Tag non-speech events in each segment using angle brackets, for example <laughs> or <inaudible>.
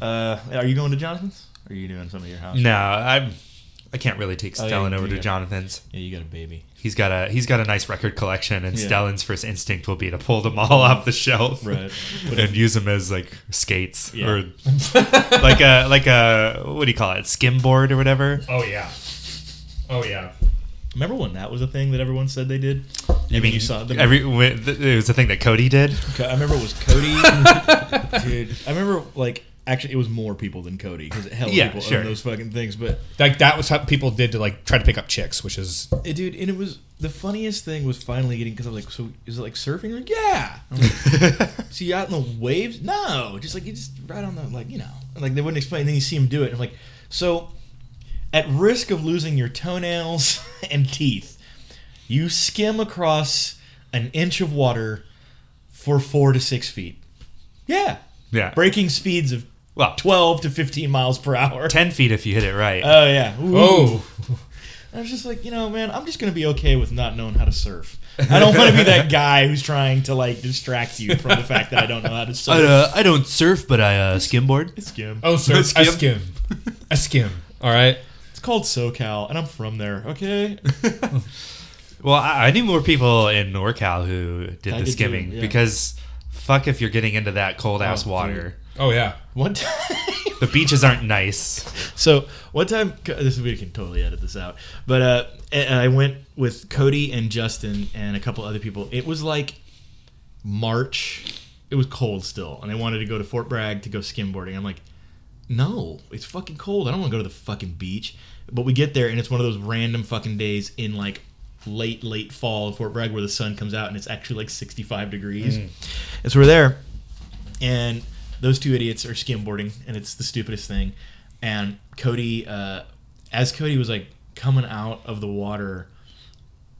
Uh, are you going to Jonathan's? Or are you doing some of your house? No, I'm. I can't really take Oh, yeah, Stellan you over to got- Jonathan's. Yeah, you got a baby. He's got a he's got a nice record collection, and Yeah. Stellan's first instinct will be to pull them all off the shelf, Right. <laughs> and use them as like skates Yeah. or like a like a what do you call it, skimboard or whatever. Oh yeah. Oh yeah. Remember when that was a thing that everyone said they did? I mean you saw them? every it was the thing that Cody did? Co- I remember it was Cody. <laughs> Dude, I remember like actually it was more people than Cody because hell Yeah, people sure. own those fucking things. But Like that was how people did to like try to pick up chicks, which is eh, dude, and it was the funniest thing was finally getting because I was like, so is it like surfing? Like, yeah. I'm like, <laughs> so you out in the waves? No, just like you just right on the like you know like they wouldn't explain. And then you see him do it. And I'm like, so at risk of losing your toenails <laughs> and teeth, you skim across an inch of water for four to six feet. Yeah, Yeah. breaking speeds of Well, 12 to 15 miles per hour. ten feet if you hit it right. Oh yeah. Ooh. oh I was just like, you know, man, I'm just gonna be okay with not knowing how to surf. I don't want to be that guy who's trying to like distract you from the fact that I don't know how to <laughs> surf. I, uh, I don't surf, but I uh, skimboard. Skim. oh sir, a <laughs> Skim. skim, a skim. All right. It's called SoCal, and I'm from there. Okay. <laughs> Well, I, I knew more people in NorCal who did I the did too, skimming yeah. because fuck if you're getting into that cold ass Oh, water. Oh yeah. One time. The beaches aren't nice. So one time, this we can totally edit this out. But uh, I went with Cody and Justin and a couple other people. It was like March. It was cold still, and I wanted to go to Fort Bragg to go skimboarding. I'm like, no, it's fucking cold. I don't want to go to the fucking beach. But we get there, and it's one of those random fucking days in like late, late fall in Fort Bragg where the sun comes out and it's actually like 65 degrees. And so we're there, and those two idiots are skimboarding, and it's the stupidest thing. And Cody, uh, as Cody was like coming out of the water,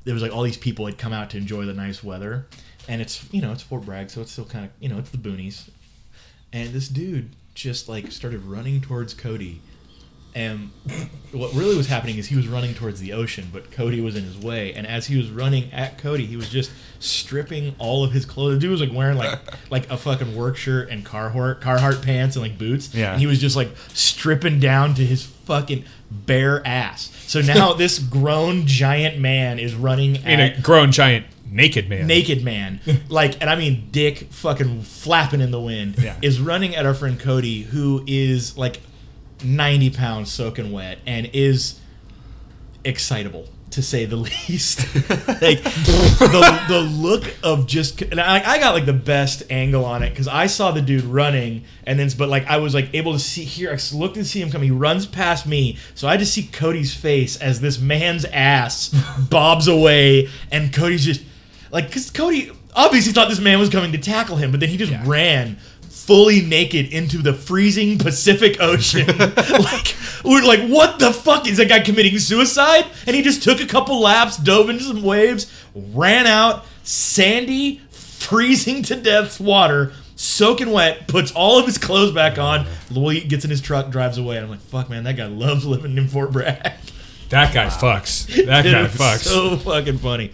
there was like all these people had come out to enjoy the nice weather, and it's you know it's Fort Bragg, so it's still kind of you know it's the boonies, and this dude just like started running towards Cody. And what really was happening is he was running towards the ocean, but Cody was in his way. And as he was running at Cody, he was just stripping all of his clothes. The dude was like wearing like <laughs> like a fucking work shirt and Carhartt Carhartt pants and like boots. Yeah. And he was just like stripping down to his fucking bare ass. So now <laughs> this grown giant man is running In at a grown giant naked man. naked man, <laughs> like, and I mean dick fucking flapping in the wind, Yeah. is running at our friend Cody, who is like 90 pounds soaking wet and is excitable to say the <laughs> least. <laughs> like the, the look of just, and I, I got like the best angle on it because I saw the dude running, and then but like I was like able to see here. I looked and see him come. He runs past me, so I just see Cody's face as this man's ass <laughs> bobs away, and Cody's just like because Cody obviously thought this man was coming to tackle him, but then he just Yeah. ran fully naked into the freezing Pacific Ocean. <laughs> like we're like, what the fuck is that guy committing suicide? And he just took a couple laps, dove into some waves, ran out, sandy, freezing to death water. Soaking wet, puts all of his clothes back on. Louis gets in his truck, drives away. And I'm like, "Fuck, man, that guy loves living in Fort Bragg." That guy fucks. That <laughs> guy fucks. So fucking funny.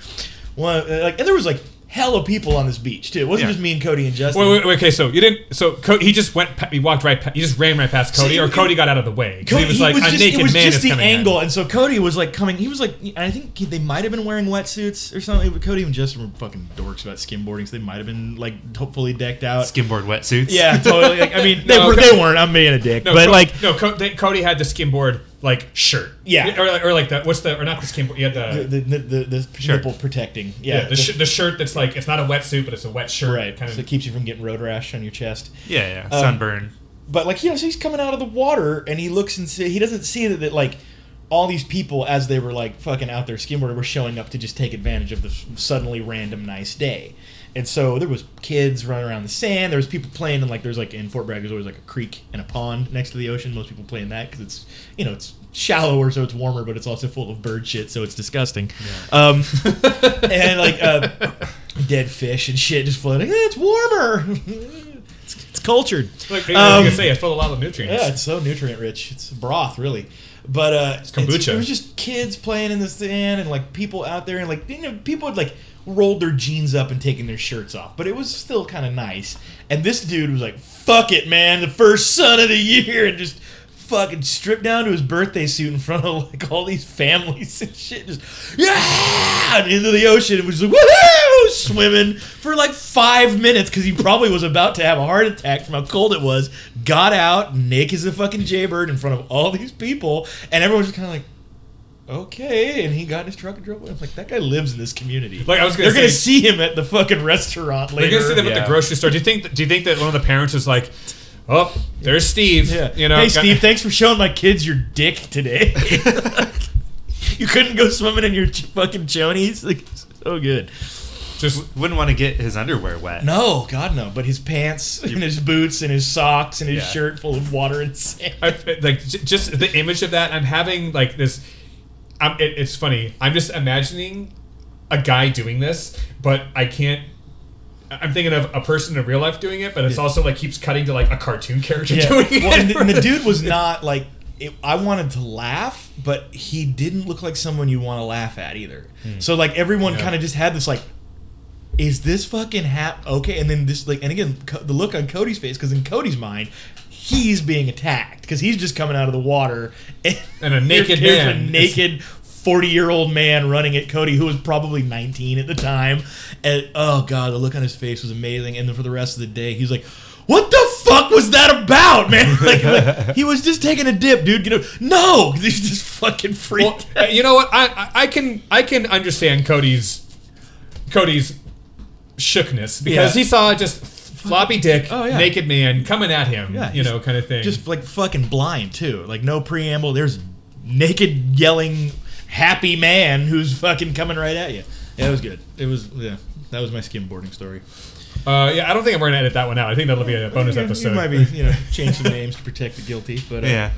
One, uh, like, and there was like hella people on this beach too. It wasn't Yeah. just me and Cody and Justin. Wait, wait, wait, okay, so you didn't. So Co- he just went. pa- He walked right. Pa- he just ran right past Cody, See, or it- Cody got out of the way. 'Cause Cody, he was like a just, naked it was man just is the coming at angle, and so Cody was like coming. He was like, I think he, they might have been wearing wetsuits or something. But Cody and Justin were fucking dorks about skimboarding, so they might have been like hopefully decked out. Skimboard wetsuits. yeah, totally. Like, I mean, <laughs> they No, were. Co- They weren't. I'm being a dick, No, but Co- like no, Co- they, Cody had the skimboard like shirt. Yeah. or, or like the what's the or not the skimboard. You had the, the the, the, the Sure. nipple protecting. yeah, Yeah, the, sh- the shirt that's like it's not a wetsuit, but it's a wet shirt. right. Kind so of. it keeps you from getting road rash on your chest. Yeah, yeah. Um, Sunburn. But like you know, so he's coming out of the water and he looks and see, he doesn't see that, that like all these people as they were like fucking out there skimboarding were showing up to just take advantage of this suddenly random nice day. And so there was kids running around the sand. There was people playing in like there's like in Fort Bragg there's always like a creek and a pond next to the ocean. Most people play in that because it's you know it's shallower so it's warmer, but it's also full of bird shit so it's disgusting. Um, <laughs> and like uh, dead fish and shit just floating. "Eh, it's warmer. <laughs> it's it's cultured. Like, Um, gonna say, it's full of a lot of nutrients. Yeah, it's so nutrient rich. It's broth, really. But uh, it's, kombucha. it was just kids playing in the sand and like people out there and like you know people had like rolled their jeans up and taken their shirts off, but it was still kind of nice. And this dude was like, "Fuck it, man! The first sun of the year," and just fucking stripped down to his birthday suit in front of like all these families and shit. Just yeah, and into the ocean and was like woohoo, swimming for like five minutes because he probably was about to have a heart attack from how cold it was. Got out naked as a fucking jaybird in front of all these people, and everyone's just kind of like. Okay, and he got in his truck and drove away. I was like, that guy lives in this community. Like, I was gonna they're gonna see him at the fucking restaurant You're gonna see them at the grocery store. Do you think? Do you think that one of the parents was like, "Oh, there's Steve." Yeah. You know, hey, Steve, <laughs> thanks for showing my kids your dick today. <laughs> you couldn't go swimming in your fucking chonies. Like, so good. just Wouldn't want to get his underwear wet. No, God, no. But his pants and his boots and his socks and his Yeah. shirt full of water and sand. I, like just the image of that. I'm having like this. I'm, it, it's funny. I'm just imagining a guy doing this, but I can't. I'm thinking of a person in real life doing it, but it's Yeah. also like keeps cutting to like a cartoon character Yeah. doing it. And the, and the dude was <laughs> not like. It, I wanted to laugh, but he didn't look like someone you want to laugh at either. Hmm. So like everyone Yeah. kind of just had this like, is this fucking hap okay? And then this like, and again, Co- the look on Cody's face because in Cody's mind, he's being attacked because he's just coming out of the water <laughs> and, And a naked here's man a naked. 40 year old man running at Cody, who was probably 19 at the time. And oh, God, the look on his face was amazing. And then for the rest of the day, he's like, What the fuck was that about, man? <laughs> Like, like, he was just taking a dip, dude. You know, no, <laughs> he's just fucking freaked. Well, uh, you know what? I, I I can I can understand Cody's Cody's shookness because Yeah. he saw just floppy dick, Oh, yeah. naked man coming at him. Yeah, you know, kind of thing. just like fucking blind too. Like no preamble. There's naked yelling happy man who's fucking coming right at you. Yeah, it was good. It was yeah. That was my skimboarding story. uh, yeah, I don't think I'm going to edit that one out. I think that'll be a bonus You- episode. You might be, you know, change some <laughs> names to protect the guilty, but uh, Yeah.